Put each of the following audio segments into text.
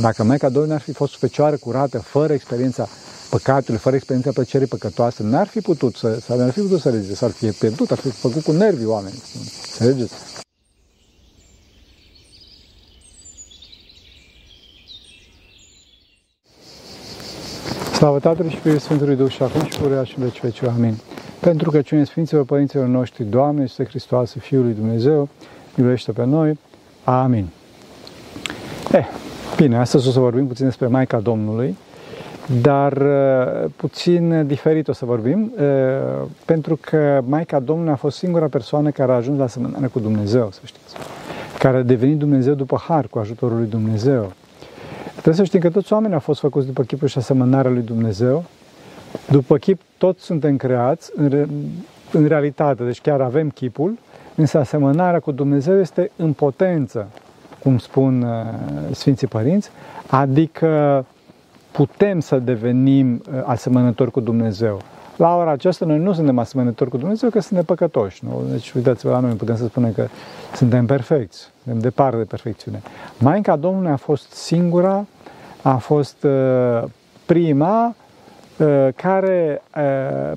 Dacă Maica Domnului ar fi fost fecioară curată, fără experiența păcatului, fără experiența plăcerii păcătoase, n-ar fi putut să, să n-ar fi putut să reziste, s-ar fi pierdut, ar fi făcut cu nervii oameni. Înțelegeți? Slavă Tatălui și Fiului Sfântului Duh și acum și purea și în veci veci. Amin. Pentru că cine Sfinților Părinților noștri, Doamne, este Hristos, Fiul lui Dumnezeu, miluiește pe noi. Amin. Eh, bine, astăzi o să vorbim puțin despre Maica Domnului, dar uh, puțin diferit o să vorbim, uh, pentru că Maica Domnului a fost singura persoană care a ajuns la asemănare cu Dumnezeu, să știți, care a devenit Dumnezeu după har, cu ajutorul lui Dumnezeu. Trebuie să știm că toți oamenii au fost făcuți după chipul și asemănarea lui Dumnezeu. După chip, toți suntem creați în, re, în realitate, deci chiar avem chipul, însă asemănarea cu Dumnezeu este în potență, cum spun uh, Sfinții Părinți, adică putem să devenim uh, asemănători cu Dumnezeu. La ora aceasta noi nu suntem asemănători cu Dumnezeu, că suntem păcătoși. Nu? Deci uitați-vă la noi, putem să spunem că suntem perfecți, suntem departe de perfecțiune. Maica Domnului a fost singura, a fost uh, prima uh, care,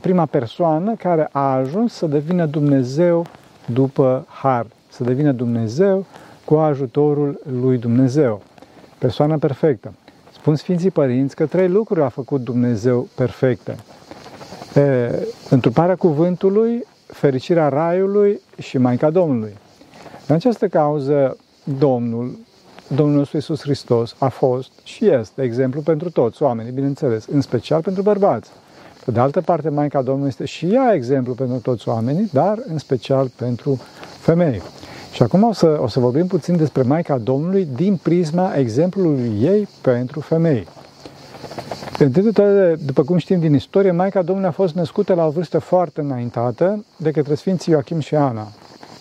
prima persoană care a ajuns să devină Dumnezeu după har, să devină Dumnezeu cu ajutorul lui Dumnezeu. Persoana perfectă. Spun Sfinții Părinți că trei lucruri a făcut Dumnezeu perfecte. Întruparea cuvântului, fericirea Raiului și Maica Domnului. În această cauză, Domnul, Domnul nostru Iisus Hristos a fost și este exemplu pentru toți oamenii, bineînțeles, în special pentru bărbați. Pe de altă parte, Maica Domnului este și ea exemplu pentru toți oamenii, dar în special pentru femei. Și acum o să, o să vorbim puțin despre Maica Domnului din prisma exemplului ei pentru femei. Întâi de toate, după cum știm din istorie, Maica Domnului a fost născută la o vârstă foarte înaintată de către Sfinții Ioachim și Ana.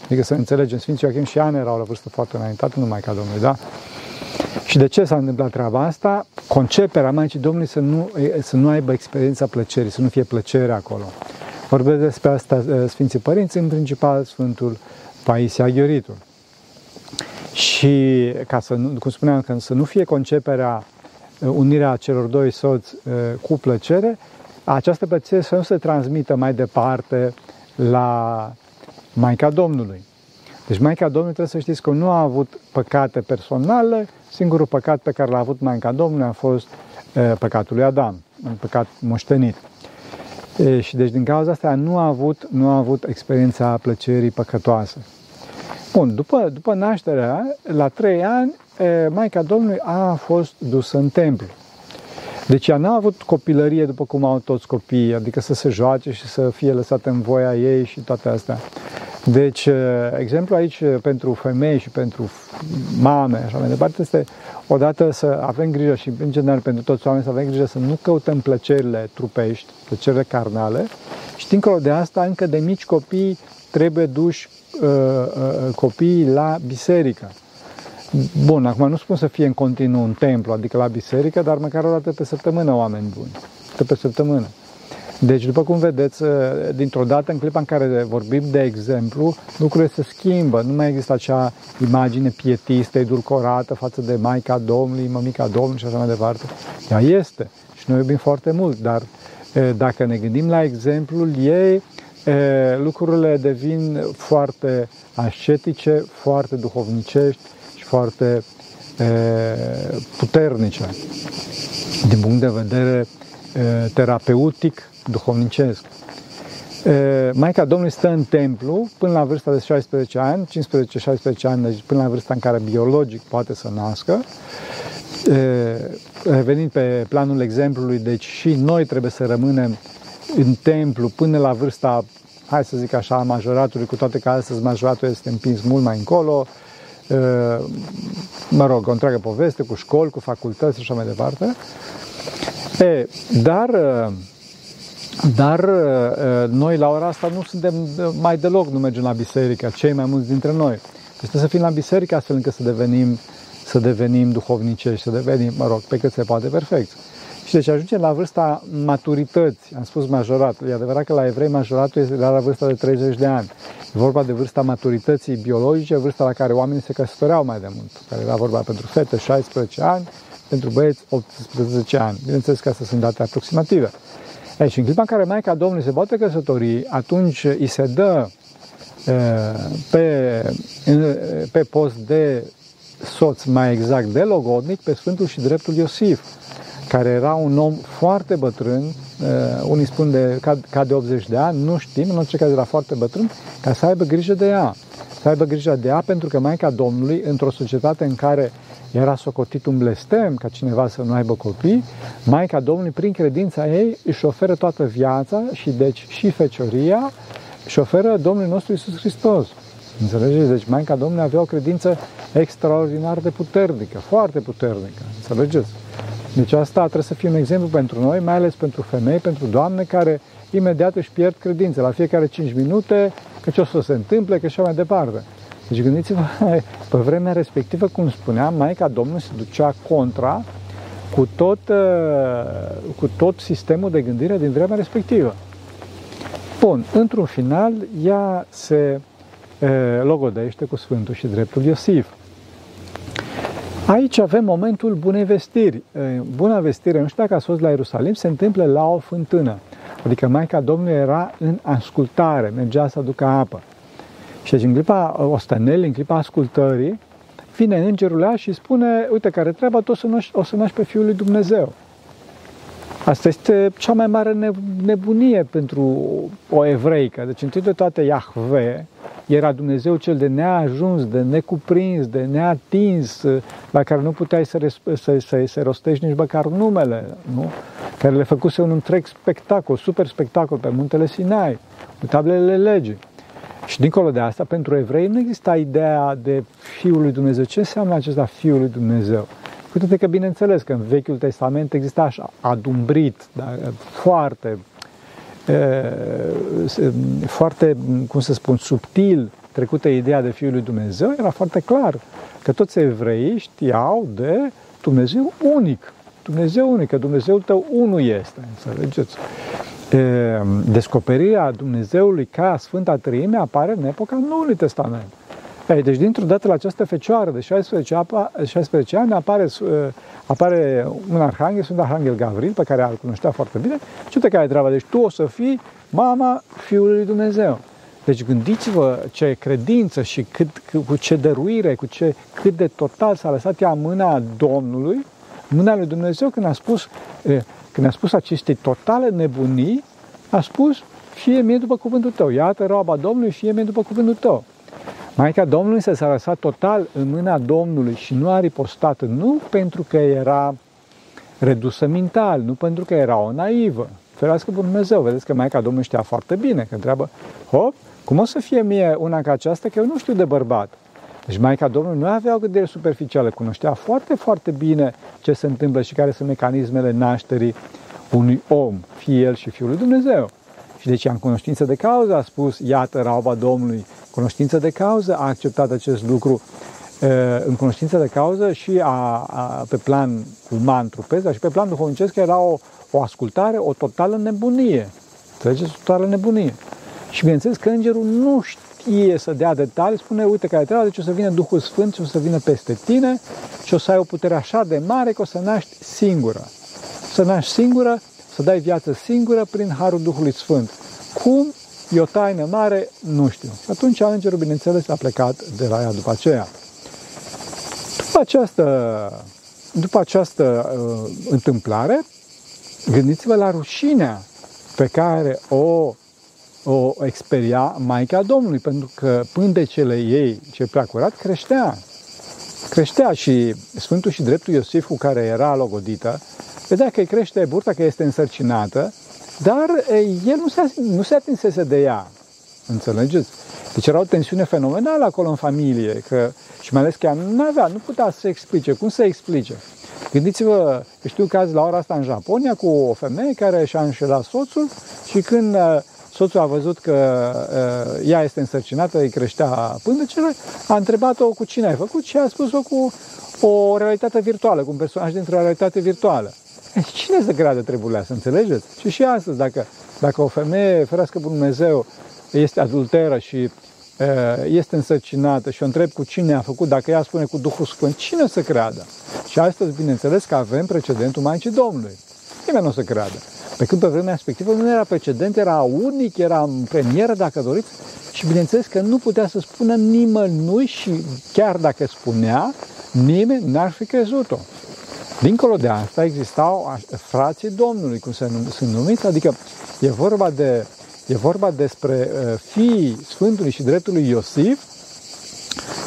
Adică să înțelegem, Sfinții Ioachim și Ana erau la vârstă foarte înaintată, nu Maica Domnului, da? Și de ce s-a întâmplat treaba asta? Conceperea Maicii Domnului să nu, să nu aibă experiența plăcerii, să nu fie plăcere acolo. Vorbesc despre asta Sfinții Părinți, în principal Sfântul Paisia Ghioritul. Și ca să nu, cum spuneam, că să nu fie conceperea, uh, unirea celor doi soți uh, cu plăcere, această plăcere să nu se transmită mai departe la Maica Domnului. Deci Maica Domnului trebuie să știți că nu a avut păcate personale, singurul păcat pe care l-a avut Maica Domnului a fost uh, păcatul lui Adam, un păcat moștenit. E, și deci din cauza asta nu a avut, nu a avut experiența plăcerii păcătoase. Bun, după, după nașterea, la trei ani, e, Maica Domnului a fost dusă în templu. Deci ea n-a avut copilărie după cum au toți copiii, adică să se joace și să fie lăsată în voia ei și toate astea. Deci, exemplu aici pentru femei și pentru mame, așa mai departe, este odată să avem grijă și, în general, pentru toți oamenii, să avem grijă să nu căutăm plăcerile trupești, plăcerile carnale și, dincolo de asta, încă de mici copii trebuie duși uh, uh, copiii la biserică. Bun, acum nu spun să fie în continuu în templu, adică la biserică, dar măcar o dată pe săptămână oameni buni. Dată pe săptămână. Deci, după cum vedeți, uh, dintr-o dată, în clipa în care vorbim de exemplu, lucrurile se schimbă. Nu mai există acea imagine pietistă, edulcorată față de Maica Domnului, Mămica Domnului și așa mai departe. Ea este și noi iubim foarte mult, dar uh, dacă ne gândim la exemplul ei, uh, lucrurile devin foarte ascetice, foarte duhovnicești și foarte puternice din punct de vedere terapeutic duhovnicesc. Maica Domnului stă în templu până la vârsta de 16 ani, 15-16 ani, deci până la vârsta în care biologic poate să nască. Revenind pe planul exemplului, deci și noi trebuie să rămânem în templu până la vârsta, hai să zic așa, majoratului, cu toate că astăzi majoratul este împins mult mai încolo, mă rog, o întreagă poveste cu școli, cu facultăți și așa mai departe. E, dar dar uh, noi la ora asta nu suntem uh, mai deloc, nu mergem la biserică, cei mai mulți dintre noi. Deci trebuie să fim la biserică astfel încât să devenim, să devenim duhovnicești, să devenim, mă rog, pe cât se poate perfect. Și deci ajungem la vârsta maturității, am spus majorat. E adevărat că la evrei majoratul este la vârsta de 30 de ani. E vorba de vârsta maturității biologice, vârsta la care oamenii se căsătoreau mai de mult, care era vorba pentru fete 16 ani, pentru băieți 18 ani. Bineînțeles că astea sunt date aproximative. Ei, și în clipa în care Maica Domnului se poate căsători, atunci îi se dă pe, pe post de soț, mai exact de logodnic, pe Sfântul și Dreptul Iosif, care era un om foarte bătrân, unii spun de, ca, ca de 80 de ani, nu știm, în orice caz era foarte bătrân, ca să aibă grijă de ea. Să aibă grijă de ea pentru că Maica Domnului, într-o societate în care era socotit un blestem ca cineva să nu aibă copii, Maica Domnului, prin credința ei, își oferă toată viața și deci și fecioria și oferă Domnul nostru Isus Hristos. Înțelegeți? Deci Maica Domnului avea o credință extraordinar de puternică, foarte puternică. Înțelegeți? Deci asta trebuie să fie un exemplu pentru noi, mai ales pentru femei, pentru doamne care imediat își pierd credința la fiecare 5 minute, că ce o să se întâmple, că așa mai departe. Deci gândiți-vă, pe vremea respectivă, cum spuneam, Maica Domnului se ducea contra cu tot, uh, cu tot sistemul de gândire din vremea respectivă. Bun, într-un final, ea se e, logodește cu Sfântul și Dreptul Iosif. Aici avem momentul bunei vestiri. Buna vestire, nu știu dacă a fost la Ierusalim, se întâmplă la o fântână. Adică Maica Domnului era în ascultare, mergea să aducă apă. Și deci în clipa ostenelii, în clipa ascultării, vine îngerul ea și spune, uite care treaba, tu o să naști, o să naști pe Fiul lui Dumnezeu. Asta este cea mai mare nebunie pentru o evreică. Deci, întâi de toate, Iahve era Dumnezeu cel de neajuns, de necuprins, de neatins, la care nu puteai să, să, să, să rostești nici măcar numele, nu? care le făcuse un întreg spectacol, super spectacol pe muntele Sinai, cu tablele legii. Și dincolo de asta, pentru evrei nu exista ideea de Fiul lui Dumnezeu. Ce înseamnă acesta Fiul lui Dumnezeu? Uite că, bineînțeles, că în Vechiul Testament exista așa, adumbrit, dar foarte, foarte, cum să spun, subtil trecută ideea de Fiul lui Dumnezeu, era foarte clar că toți evreii știau de Dumnezeu unic. Dumnezeu unic, că Dumnezeul tău unul este, înțelegeți? Descoperirea Dumnezeului ca Sfânta Treime apare în epoca Noului Testament. Ei, deci, dintr-o dată la această fecioară de 16, apa, 16 ani apare, uh, apare un arhanghel, sunt Arhanghel Gavril, pe care îl cunoștea foarte bine. Și uite care e treaba. Deci tu o să fii mama Fiului lui Dumnezeu. Deci gândiți-vă ce credință și cât, cu ce dăruire, cu ce, cât de total s-a lăsat ea mâna Domnului, mâna lui Dumnezeu când a spus, uh, când a spus aceste totale nebunii, a spus, fie mie după cuvântul tău. Iată roaba Domnului, fie mie după cuvântul tău. Maica Domnului se s-a lăsat total în mâna Domnului și nu a ripostat, nu pentru că era redusă mental, nu pentru că era o naivă. Ferească pe Dumnezeu, vedeți că Maica Domnului știa foarte bine, că întreabă, hop, cum o să fie mie una ca aceasta, că eu nu știu de bărbat. Deci Maica Domnului nu avea o gândire superficială, cunoștea foarte, foarte bine ce se întâmplă și care sunt mecanismele nașterii unui om, fie el și Fiul lui Dumnezeu. Și deci, în cunoștință de cauză, a spus, iată rauba Domnului, cunoștință de cauză a acceptat acest lucru în cunoștință de cauză și a, a, pe plan uman, trupesc, dar și pe plan duhovnicesc era o, o ascultare, o totală nebunie. Înțelegeți? O totală nebunie. Și bineînțeles că îngerul nu știe să dea detalii, spune, uite care trebuie, deci o să vină Duhul Sfânt și o să vină peste tine și o să ai o putere așa de mare că o să naști singură. Să naști singură, să dai viață singură prin Harul Duhului Sfânt. Cum? E o taină mare, nu știu. Și atunci îngerul, bineînțeles, a plecat de la ea după aceea. După această, după această uh, întâmplare, gândiți-vă la rușinea pe care o, o experia Maica Domnului, pentru că pândecele ei, ce prea curat, creștea. Creștea și Sfântul și Dreptul Iosif, cu care era logodită, vedea că îi crește burta, că este însărcinată dar el nu se, nu se atinsese de ea. Înțelegeți? Deci era o tensiune fenomenală acolo în familie, că, și mai ales că ea nu avea, nu putea să se explice. Cum să explice? Gândiți-vă, știu caz la ora asta în Japonia cu o femeie care și-a înșelat soțul și când soțul a văzut că uh, ea este însărcinată, îi creștea pândecele, a întrebat-o cu cine ai făcut și a spus-o cu o realitate virtuală, cu un personaj dintr-o realitate virtuală. Cine să creadă treburile să înțelegeți? Și și astăzi, dacă, dacă o femeie, ferească pe Dumnezeu, este adulteră și este însărcinată și o întreb cu cine a făcut, dacă ea spune cu Duhul Sfânt, cine să creadă? Și astăzi, bineînțeles că avem precedentul Maicii Domnului. Nimeni nu o să creadă. Pe când pe vremea respectivă nu era precedent, era unic, era în premieră, dacă doriți, și bineînțeles că nu putea să spună nimănui și chiar dacă spunea, nimeni n-ar fi crezut-o. Dincolo de asta existau frații Domnului, cum se sunt numiți, adică e vorba, de, e vorba despre uh, fiii Sfântului și dreptului Iosif,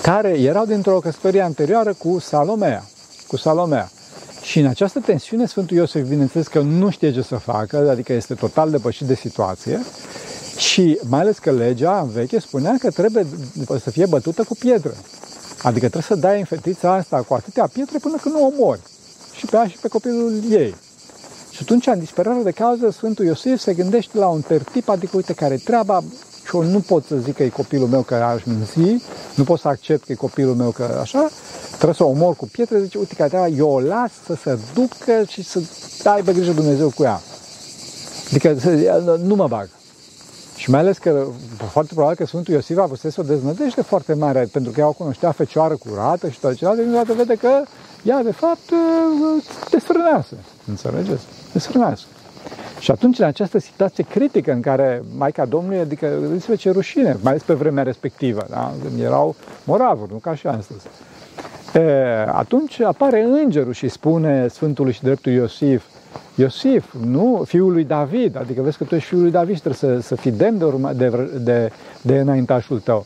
care erau dintr-o căsătorie anterioară cu Salomea. Cu Salomea. Și în această tensiune, Sfântul Iosif, bineînțeles că nu știe ce să facă, adică este total depășit de situație, și mai ales că legea în veche spunea că trebuie să fie bătută cu pietră. Adică trebuie să dai în fetița asta cu atâtea pietre până când nu o mori. Și pe ea și pe copilul ei. Și atunci, în disperare de cauză, Sfântul Iosif se gândește la un tertip, adică, uite, care treaba, și eu nu pot să zic că e copilul meu care aș minți, nu pot să accept că e copilul meu că așa, trebuie să o omor cu pietre, zice, uite, care treaba, eu o las să se ducă și să aibă grijă Dumnezeu cu ea. Adică nu mă bag. Și mai ales că foarte probabil că Sfântul Iosif a avut o deznădejde foarte mare, pentru că ea o cunoștea fecioară curată și toate celelalte, și vede că ea, de fapt, desfrânează. Înțelegeți? Desfrânează. Și atunci, în această situație critică în care Maica Domnului, adică, gândiți ce rușine, mai ales pe vremea respectivă, da? erau moravuri, nu ca și astăzi. E, atunci apare îngerul și spune Sfântului și dreptul Iosif, Iosif, nu? Fiul lui David, adică vezi că tu ești fiul lui David și trebuie să, să fii demn de, urma, de, de, de înaintașul tău.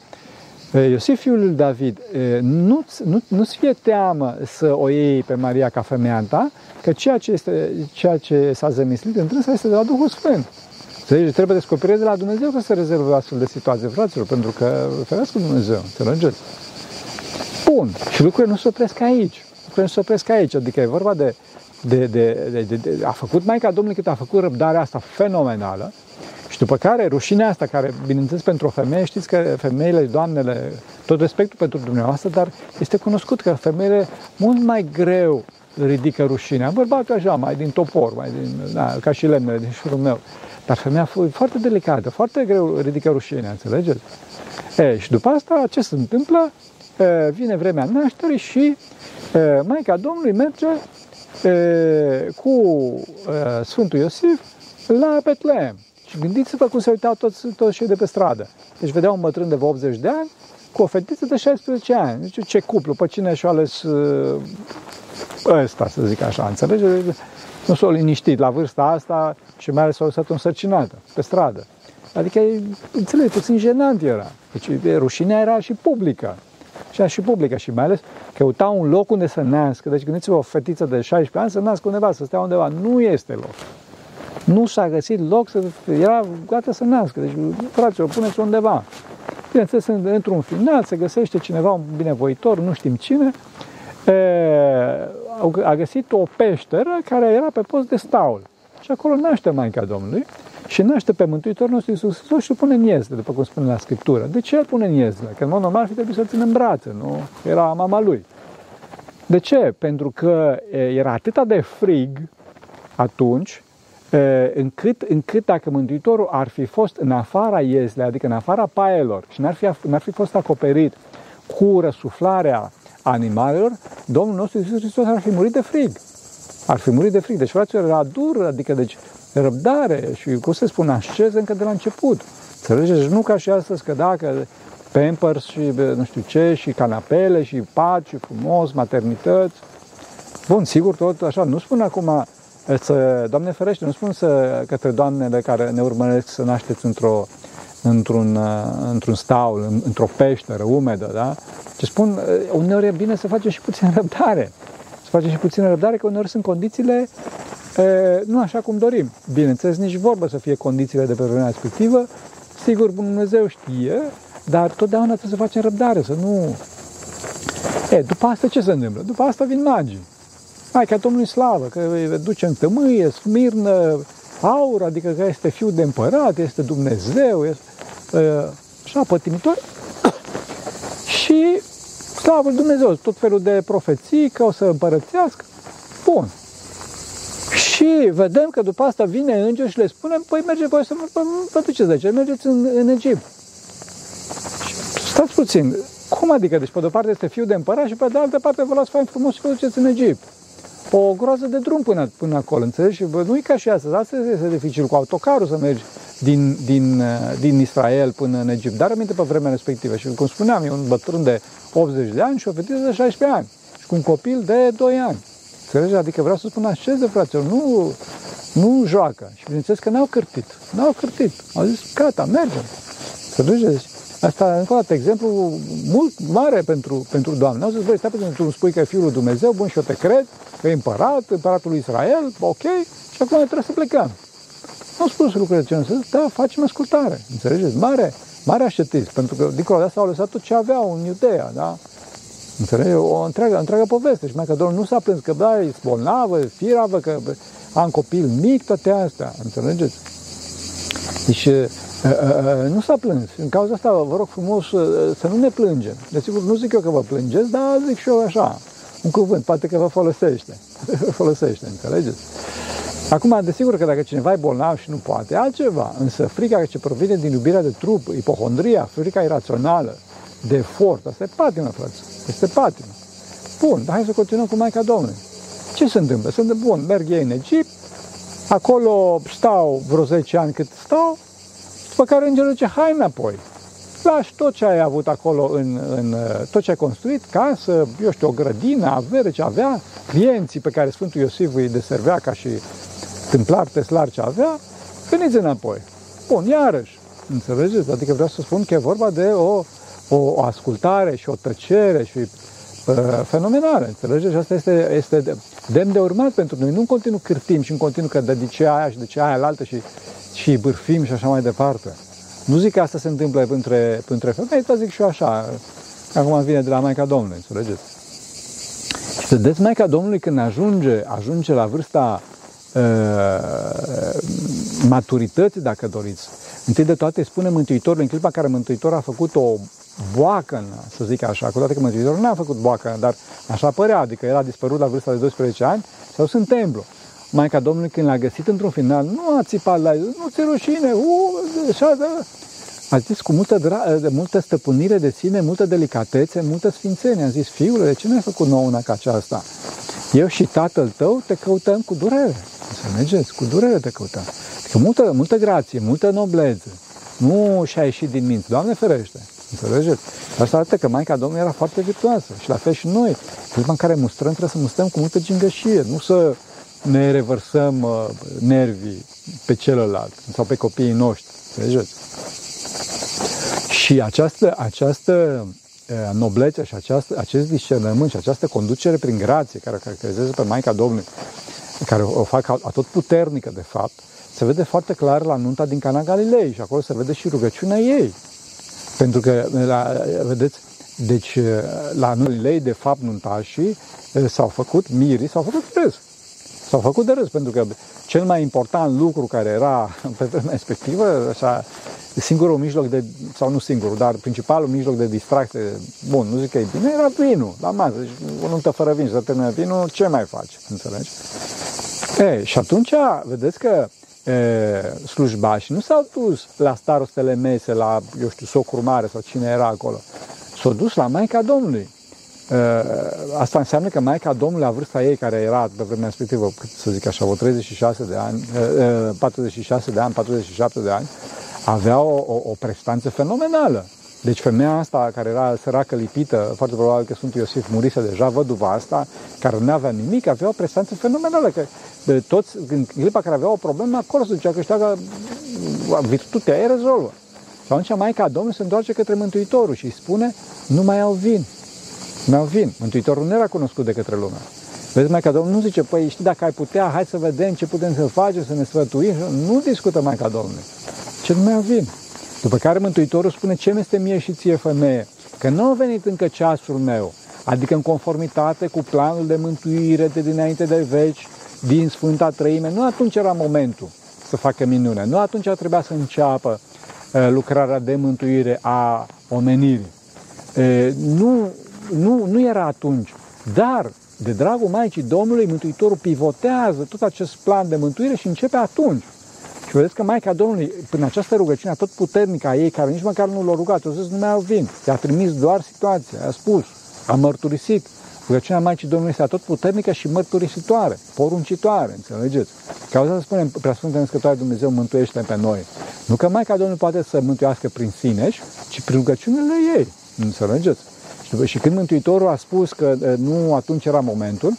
Iosif, fiul lui David, nu, nu, nu-ți fie teamă să o iei pe Maria ca femeia ta, că ceea ce, este, ceea ce s-a zămislit în trânsa este de la Duhul Sfânt. Deci trebuie descoperire de la Dumnezeu că se rezervă astfel de situație, fraților, pentru că ferească Dumnezeu, înțelegeți? Bun, și lucrurile nu se opresc aici. Lucrurile nu se opresc aici, adică e vorba de de, de, de, de, de, a făcut Maica Domnului cât a făcut răbdarea asta fenomenală și după care rușinea asta, care bineînțeles pentru o femeie, știți că femeile, doamnele, tot respectul pentru dumneavoastră, dar este cunoscut că femeile mult mai greu ridică rușinea. Bărbatul așa, mai din topor, mai din, da, ca și lemnele din șurul meu. Dar femeia foarte delicată, foarte greu ridică rușinea, înțelegeți? E, și după asta, ce se întâmplă? E, vine vremea nașterii și e, Maica Domnului merge cu Sfântul Iosif la Betlehem. Și gândiți-vă cum se uitau toți, toți cei de pe stradă. Deci vedeau un bătrân de 80 de ani cu o fetiță de 16 ani. Deci ce cuplu, pe cine și-a ales ăsta, să zic așa, înțelege? Nu s-au liniștit la vârsta asta și mai ales s-au lăsat însărcinată pe stradă. Adică, înțelegi, puțin jenant era. Deci rușinea era și publică și și publică și mai ales căuta un loc unde să nască. Deci gândiți-vă o fetiță de 16 ani să nască undeva, să stea undeva. Nu este loc. Nu s-a găsit loc să... Era gata să nască. Deci, frate, o puneți undeva. Bineînțeles, într-un final se găsește cineva, un binevoitor, nu știm cine, a găsit o peșteră care era pe post de staul. Și acolo naște Maica Domnului și naște pe Mântuitorul nostru Iisus Hristos și îl pune în iezle, după cum spune la Scriptură. De ce îl pune în iezle? Că în mod normal ar fi trebuit să-l țină în brațe, nu? Era mama lui. De ce? Pentru că era atât de frig atunci, încât, încât dacă Mântuitorul ar fi fost în afara iezlei, adică în afara paelor și n-ar fi, n-ar fi fost acoperit cu răsuflarea animalelor, Domnul nostru Iisus Hristos ar fi murit de frig. Ar fi murit de frig. Deci, fraților, era dur, adică, deci, răbdare și, cum se spune, asceză încă de la început. Înțelegeți? Deci nu ca și astăzi că dacă Pampers și nu știu ce, și canapele, și pat, și frumos, maternități. Bun, sigur, tot așa, nu spun acum să, Doamne ferește, nu spun să către doamnele care ne urmăresc să nașteți într-o, într-un, într-un staul, într-o peșteră umedă, da? Ce spun, uneori e bine să facem și puțin răbdare. Să facem și puțin răbdare, că uneori sunt condițiile nu așa cum dorim. Bineînțeles, nici vorbă să fie condițiile de pe vremea respectivă. Sigur, Dumnezeu știe, dar totdeauna trebuie să facem răbdare, să nu... E, după asta ce se întâmplă? După asta vin magii. Hai, ca Domnului slavă, că îi duce în tămâie, smirnă, aur, adică că este fiul de împărat, este Dumnezeu, este uh, așa pătimitor. și slavă Dumnezeu, tot felul de profeții că o să împărățească. Bun. Și vedem că după asta vine înger și le spune, păi merge voi să vă duceți de aici, mergeți în, în Egipt. Și stați puțin, Cum adică? Deci pe de-o parte este fiul de împărat și pe de altă parte vă luați fain frumos și vă duceți în Egipt. O groază de drum până, până acolo, înțelegi? Și nu e ca și astăzi. Astăzi este dificil cu autocarul să mergi din, din, din Israel până în Egipt. Dar aminte pe vremea respectivă. Și cum spuneam, e un bătrân de 80 de ani și o fetiță de 16 ani. Și cu un copil de 2 ani. Înțelegi? Adică vreau să spun așa de fraților, nu, nu joacă. Și bineînțeles că n-au cârtit. N-au cârtit. Au zis, gata, mergem. Înțelegeți? Asta, încă o dată, exemplu mult mare pentru, pentru Doamne. Au zis, băi, stai pentru tu spui că e Fiul lui Dumnezeu, bun, și eu te cred, că e împărat, împăratul lui Israel, ok, și acum trebuie să plecăm. Nu au spus lucrurile ce să da, facem ascultare, înțelegeți? Mare, mare așteptiți, pentru că dincolo de asta au lăsat tot ce aveau în Iudea, da? Înțelegi? O întreagă, întreagă poveste. Și mai că Domnul nu s-a plâns că, da, e bolnavă, firavă, că am copil mic, toate astea. Înțelegeți? Deci, nu s-a plâns. În cauza asta vă rog frumos să nu ne plângem. Desigur, nu zic eu că vă plângeți, dar zic și eu așa. Un cuvânt, poate că vă folosește. folosește, înțelegeți? Acum, desigur că dacă cineva e bolnav și nu poate, altceva. Însă frica ce provine din iubirea de trup, ipohondria, frica irațională, de efort, asta e patimă, frate. Este patimă. Bun, dar hai să continuăm cu Maica Domnului. Ce se întâmplă? Se întâmplă, bun, merg ei în Egipt, acolo stau vreo 10 ani cât stau, după care îngerul zice, hai înapoi, lași tot ce ai avut acolo, în, în tot ce ai construit, casă, eu știu, o grădină, avere ce avea, clienții pe care Sfântul Iosif îi deservea ca și tâmplar, teslar ce avea, veniți înapoi. Bun, iarăși, înțelegeți? Adică vreau să spun că e vorba de o, o, o ascultare și o tăcere și uh, fenomenală, înțelegeți? Și asta este, este demn de urmat pentru noi. Nu în continuu cârtim și în continuu că de ce aia și de ce aia la altă și și bârfim și așa mai departe. Nu zic că asta se întâmplă între, între femei, dar zic și eu așa. Acum vine de la Maica Domnului, înțelegeți? Și vedeți, Maica Domnului când ajunge, ajunge la vârsta uh, maturității, dacă doriți, întâi de toate spune Mântuitorul, în clipa în care Mântuitorul a făcut o boacă, să zic așa, cu toate că Mântuitorul n-a făcut boacă, dar așa părea, adică era dispărut la vârsta de 12 ani, sau sunt templu. Maica Domnului, când l-a găsit într-un final, nu a țipat la el, nu ți rușine, uh, așa, da. A zis cu multă, dra- de multă stăpânire de sine, multă delicatețe, multă sfințenie. A zis, fiule, de ce nu ai făcut nouă una ca aceasta? Eu și tatăl tău te căutăm cu durere. Înțelegeți? Cu durere te căutăm. Adică multă, multă grație, multă noblețe. Nu și-a ieșit din minți. Doamne ferește. Înțelegeți? Asta arată că Maica Domnului era foarte virtuoasă. Și la fel și noi. În în care mustrăm, trebuie să mustrăm cu multă gingășie. Nu să ne revărsăm uh, nervii pe celălalt sau pe copiii noștri. Înțelegeți? Și această, această uh, noblețe și această, acest discernământ și această conducere prin grație care caracterizează pe Maica Domnului, care o fac atot puternică de fapt, se vede foarte clar la nunta din Cana Galilei și acolo se vede și rugăciunea ei. Pentru că, la, vedeți, deci la Galilei, de fapt, nuntașii uh, s-au făcut, mirii s-au făcut râs. S-au făcut de râs, pentru că cel mai important lucru care era pe vremea respectivă, așa, singurul mijloc de, sau nu singurul, dar principalul mijloc de distracție, bun, nu zic că e bine, era vinul la masă. Deci, o nuntă fără vin și să termină vinul, ce mai faci? Înțelegi? E, și atunci, vedeți că e, slujbașii nu s-au dus la starostele mese, la, eu știu, socru mare sau cine era acolo. S-au dus la Maica Domnului. Uh, asta înseamnă că Maica Domnului, la vârsta ei, care era pe vremea respectivă, să zic așa, o 36 de ani, 46 uh, uh, de ani, 47 de ani, avea o, o, o prestanță fenomenală. Deci femeia asta, care era săracă lipită, foarte probabil că Sfântul Iosif murise deja, văduva asta, care nu avea nimic, avea o prestanță fenomenală. Că de toți, în clipa care avea o problemă, acolo se ducea că știa virtutea ei rezolvă. Și atunci Maica Domnului se întoarce către Mântuitorul și îi spune, nu mai au vin. N-au vin. Mântuitorul nu era cunoscut de către lume. Vezi, mai ca Domnul nu zice, păi știi, dacă ai putea, hai să vedem ce putem să facem, să ne sfătuim. Nu discută mai ca Domnului. Ce nu mai vin. După care Mântuitorul spune, ce mi este mie și ție, femeie? Că nu a venit încă ceasul meu, adică în conformitate cu planul de mântuire de dinainte de veci, din Sfânta Trăime. Nu atunci era momentul să facă minune. Nu atunci trebuia să înceapă uh, lucrarea de mântuire a omenirii. Uh, nu nu, nu era atunci. Dar, de dragul Maicii Domnului, Mântuitorul pivotează tot acest plan de mântuire și începe atunci. Și vedeți că Maica Domnului, prin această rugăciune tot puternică a ei, care nici măcar nu l-a rugat, a zis, nu mai au vin, i-a trimis doar situația, a spus, a mărturisit. Rugăciunea Maicii Domnului este tot puternică și mărturisitoare, poruncitoare, înțelegeți? Ca să spunem, prea Sfântă Născătoare Dumnezeu mântuiește pe noi. Nu că Maica Domnului poate să mântuiască prin sine, ci prin rugăciunile ei, înțelegeți? Și, și când Mântuitorul a spus că nu atunci era momentul,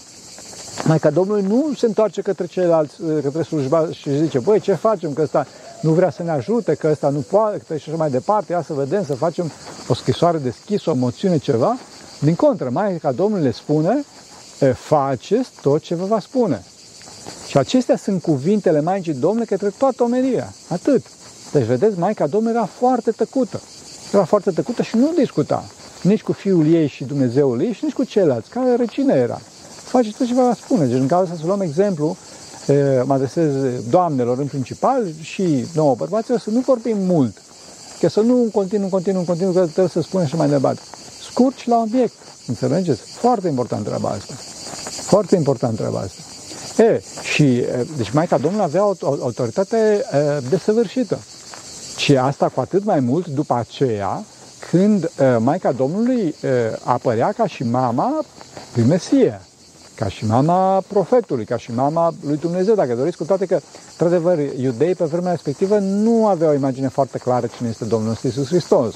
Maica Domnului nu se întoarce către ceilalți, către slujba și zice, băi, ce facem, că ăsta nu vrea să ne ajute, că ăsta nu poate, și așa mai departe, ia să vedem, să facem o scrisoare deschisă, o moțiune, ceva. Din contră, Maica Domnului le spune, faceți tot ce vă va spune. Și acestea sunt cuvintele Maicii Domnului către toată omenia. Atât. Deci, vedeți, Maica Domnului era foarte tăcută. Era foarte tăcută și nu discuta. Nici cu fiul ei și Dumnezeul ei și nici cu ceilalți. Care răcine era faceți tot ce vă spune. Deci în cazul să luăm exemplu, mă adresez doamnelor în principal și nouă bărbaților să nu vorbim mult. Că să nu continuu, continuu, continuu, că trebuie să spunem și mai departe. Scurt și la obiect. Înțelegeți? Foarte important treaba asta. Foarte important treaba asta. E, și, deci Maica Domnului avea o, o autoritate desăvârșită. Și asta cu atât mai mult după aceea, când Maica Domnului apărea ca și mama lui Mesie ca și mama profetului, ca și mama lui Dumnezeu, dacă doriți, cu toate că, într-adevăr, iudei pe vremea respectivă nu aveau o imagine foarte clară cine este Domnul nostru Iisus Hristos.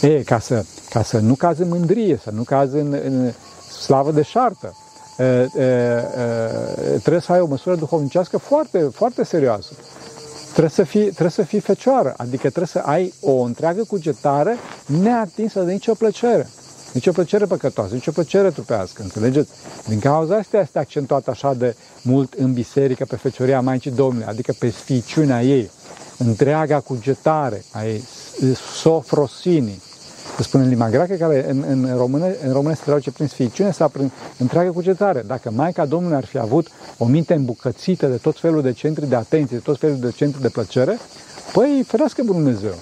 E, ca să, ca să nu cazi în mândrie, să nu cazi în, în slavă de șartă, e, e, e, trebuie să ai o măsură duhovnicească foarte, foarte serioasă. Trebuie să, fii, trebuie să fii fecioară, adică trebuie să ai o întreagă cugetare neatinsă de nicio plăcere. Nici o plăcere păcătoasă, nici o plăcere trupească, înțelegeți? Din cauza asta este accentuat așa de mult în biserică pe fecioria Maicii Domnului, adică pe sficiunea ei, întreaga cugetare a ei, sofrosinii, se spune în limba greacă, care în, în, română, în română se traduce prin sficiune sau prin întreaga cugetare. Dacă Maica Domnului ar fi avut o minte îmbucățită de tot felul de centri de atenție, de tot felul de centri de plăcere, păi ferească Dumnezeu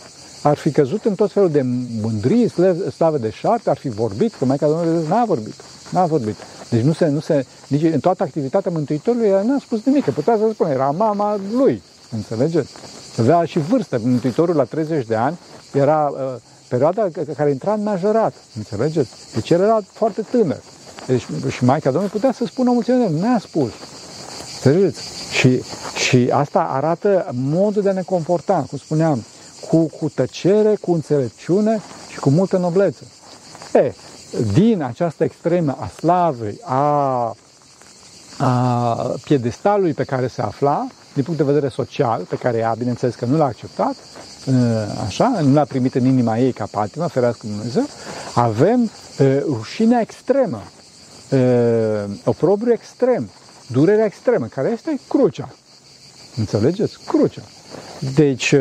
ar fi căzut în tot felul de mândrie, slavă de șarte, ar fi vorbit, că Maica Domnului n-a vorbit. N-a vorbit. Deci nu se, nu se, nici în toată activitatea Mântuitorului n-a spus nimic, că putea să spune, era mama lui, înțelegeți? Avea și vârstă, Mântuitorul la 30 de ani era uh, perioada care intra în majorat, înțelegeți? Deci el era foarte tânăr. Deci, și Maica Domnului putea să spună o mulțime de n-a spus. Înțelegeți? Și, și asta arată modul de a ne comporta, cum spuneam, cu, cu tăcere, cu înțelepciune și cu multă noblețe. E, din această extremă a slavei, a, a piedestalului pe care se afla, din punct de vedere social, pe care ea, bineînțeles că nu l-a acceptat, așa, nu l-a primit în inima ei ca patimă, ferească Dumnezeu, avem rușinea extremă, oprobriu extrem, durerea extremă, care este crucea. Înțelegeți? Crucea. Deci,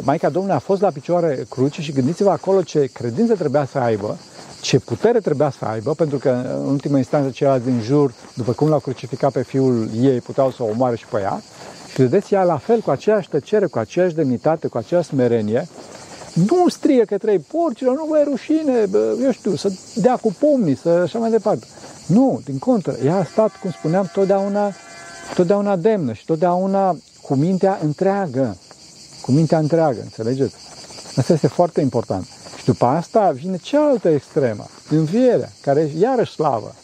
Maica Domnului a fost la picioare cruce și gândiți-vă acolo ce credință trebuia să aibă, ce putere trebuia să aibă, pentru că în ultima instanță ceilalți din jur, după cum l-au crucificat pe fiul ei, puteau să o omoare și pe ea. Și vedeți, ea la fel, cu aceeași tăcere, cu aceeași demnitate, cu aceeași smerenie, nu strigă că trei porcilor, nu vă e rușine, bă, eu știu, să dea cu pumnii, să așa mai departe. Nu, din contră, ea a stat, cum spuneam, totdeauna, totdeauna demnă și totdeauna cu mintea întreagă cu mintea întreagă, înțelegeți? Asta este foarte important. Și după asta vine cealaltă extremă, învierea, care e iarăși slavă.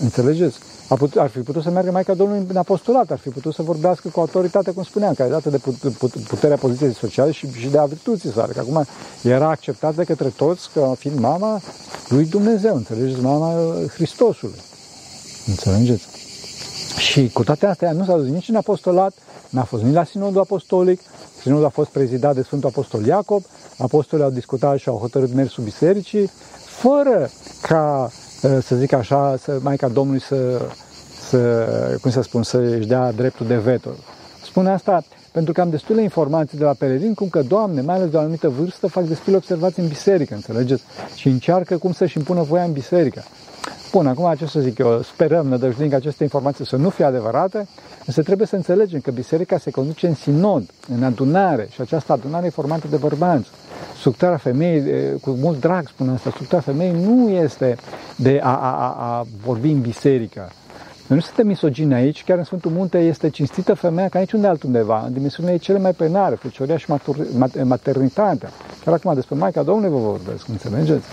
Înțelegeți? Ar, put, ar fi putut să meargă Maica Domnului în apostolat, ar fi putut să vorbească cu autoritate, cum spuneam, care dată de puterea poziției sociale și, și de a virtuții sale, că acum era acceptat de către toți ca fiind mama lui Dumnezeu, înțelegeți? Mama Hristosului. Înțelegeți? Și cu toate astea nu s-a dus nici în apostolat, n-a fost nici la Sinodul Apostolic, Sinodul a fost prezidat de Sfântul Apostol Iacob, apostolii au discutat și au hotărât mersul bisericii, fără ca, ă, să zic așa, să, Maica Domnului să, să, cum să spun, să își dea dreptul de veto. Spun asta pentru că am destule informații de la pelerini, cum că, Doamne, mai ales de o anumită vârstă, fac destule observații în biserică, înțelegeți? Și încearcă cum să-și impună voia în biserică. Bun, acum ce să zic eu, sperăm, nădăjduim că aceste informații să nu fie adevărate, însă trebuie să înțelegem că biserica se conduce în sinod, în adunare și această adunare e formată de bărbați. Structura femeii, cu mult drag spun asta, structura femeii nu este de a, a, a, a vorbi în biserică, Noi nu suntem misogini aici, chiar în Sfântul Munte este cinstită femeia ca niciunde altundeva, în dimensiunile cele mai penare, fecioria și maternitatea. Chiar acum despre Maica Domnului vă vorbesc, înțelegeți?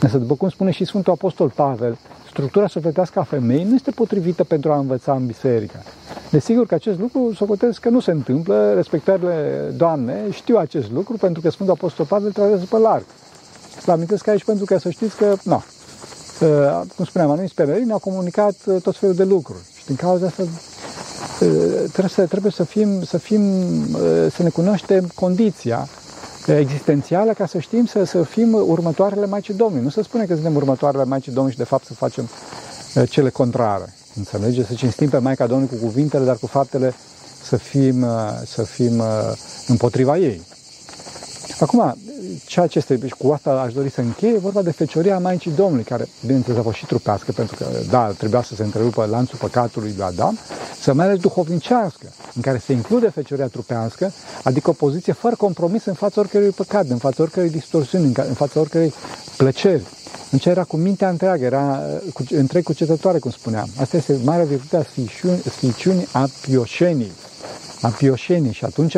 Însă, după cum spune și Sfântul Apostol Pavel, structura sufletească a femeii nu este potrivită pentru a învăța în biserică. Desigur că acest lucru socotesc că nu se întâmplă, respectările Doamne știu acest lucru pentru că Sfântul Apostol Pavel tratează pe larg. Vă amintesc aici pentru că să știți că, nu, cum spuneam, anumiți pelerini au comunicat uh, tot felul de lucruri. Și din cauza asta uh, trebuie să, trebuie să fim, să fim, uh, să ne cunoaștem condiția existențială ca să știm să, să fim următoarele Maicii Domnului. Nu se spune că suntem următoarele Maicii Domnului și de fapt să facem cele contrare. Înțelegeți? Să cinstim pe Maica Domnului cu cuvintele, dar cu faptele să fim, să fim împotriva ei. Acum, ceea ce este, deci cu asta aș dori să încheie, vorba de fecioria Maicii Domnului, care, bineînțeles, a fost și trupească, pentru că, da, trebuia să se întrerupă lanțul păcatului lui Adam, să mai ales duhovnicească, în care se include fecioria trupească, adică o poziție fără compromis în fața oricărui păcat, în fața oricărei distorsiuni, în fața oricărei plăceri. În ce era cu mintea întreagă, era cu, întreg cucetătoare, cum spuneam. Asta este marea virtute a sficiunii a pioșenii. A pioșenii. Și atunci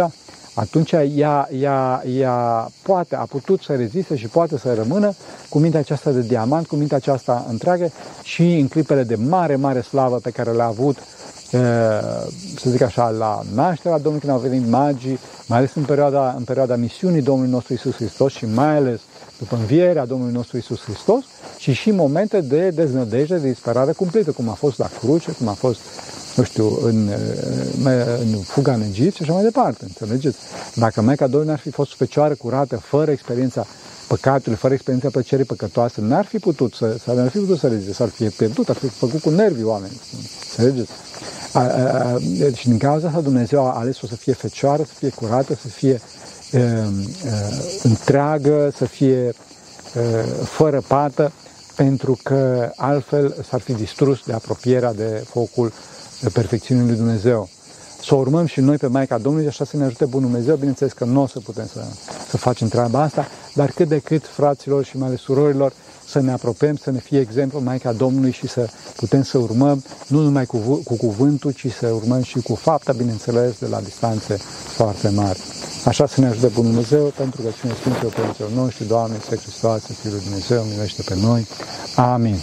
atunci ea, ea, ea poate, a putut să reziste și poate să rămână cu mintea aceasta de diamant, cu mintea aceasta întreagă și în clipele de mare, mare slavă pe care le-a avut, să zic așa, la nașterea Domnului când au venit magii, mai ales în perioada, în perioada misiunii Domnului nostru Isus Hristos și mai ales după învierea Domnului nostru Isus Hristos și și momente de deznădejde, de disperare cumplită, cum a fost la cruce, cum a fost nu știu, în, în fuga în Egipt și așa mai departe, înțelegeți? Dacă Maica Domnului n-ar fi fost fecioară curată, fără experiența păcatului, fără experiența plăcerii păcătoase, n-ar fi putut să, să n-ar fi putut să reziste, s-ar fi pierdut, ar fi făcut cu nervii oameni, înțelegeți? A, a, a, și din cauza asta Dumnezeu a ales-o să fie fecioară, să fie curată, să fie e, e, întreagă, să fie e, fără pată, pentru că altfel s-ar fi distrus de apropierea de focul perfecțiunii lui Dumnezeu. Să o urmăm și noi pe Maica Domnului, așa să ne ajute Bunul Dumnezeu. Bineînțeles că nu o să putem să, să facem treaba asta, dar cât de cât, fraților și mai ales surorilor, să ne apropiem, să ne fie exemplu Maica Domnului și să putem să urmăm nu numai cu, cu cuvântul, ci să urmăm și cu fapta, bineînțeles, de la distanțe foarte mari. Așa să ne ajute Bunul Dumnezeu, pentru că cine Sfinților Părinților noștri, Doamne, Iisus Hristos, Fiul Dumnezeu, miluiește pe noi. Amin.